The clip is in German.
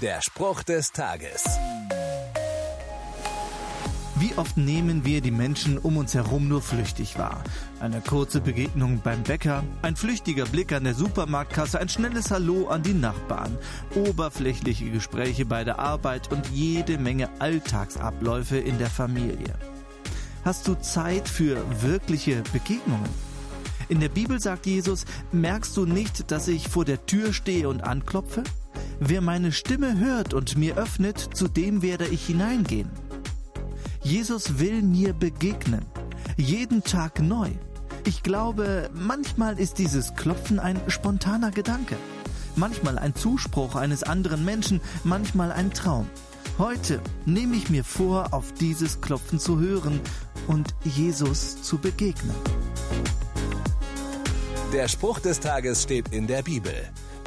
Der Spruch des Tages. Wie oft nehmen wir die Menschen um uns herum nur flüchtig wahr? Eine kurze Begegnung beim Bäcker, ein flüchtiger Blick an der Supermarktkasse, ein schnelles Hallo an die Nachbarn, oberflächliche Gespräche bei der Arbeit und jede Menge Alltagsabläufe in der Familie. Hast du Zeit für wirkliche Begegnungen? In der Bibel sagt Jesus, merkst du nicht, dass ich vor der Tür stehe und anklopfe? Wer meine Stimme hört und mir öffnet, zu dem werde ich hineingehen. Jesus will mir begegnen. Jeden Tag neu. Ich glaube, manchmal ist dieses Klopfen ein spontaner Gedanke. Manchmal ein Zuspruch eines anderen Menschen, manchmal ein Traum. Heute nehme ich mir vor, auf dieses Klopfen zu hören und Jesus zu begegnen. Der Spruch des Tages steht in der Bibel.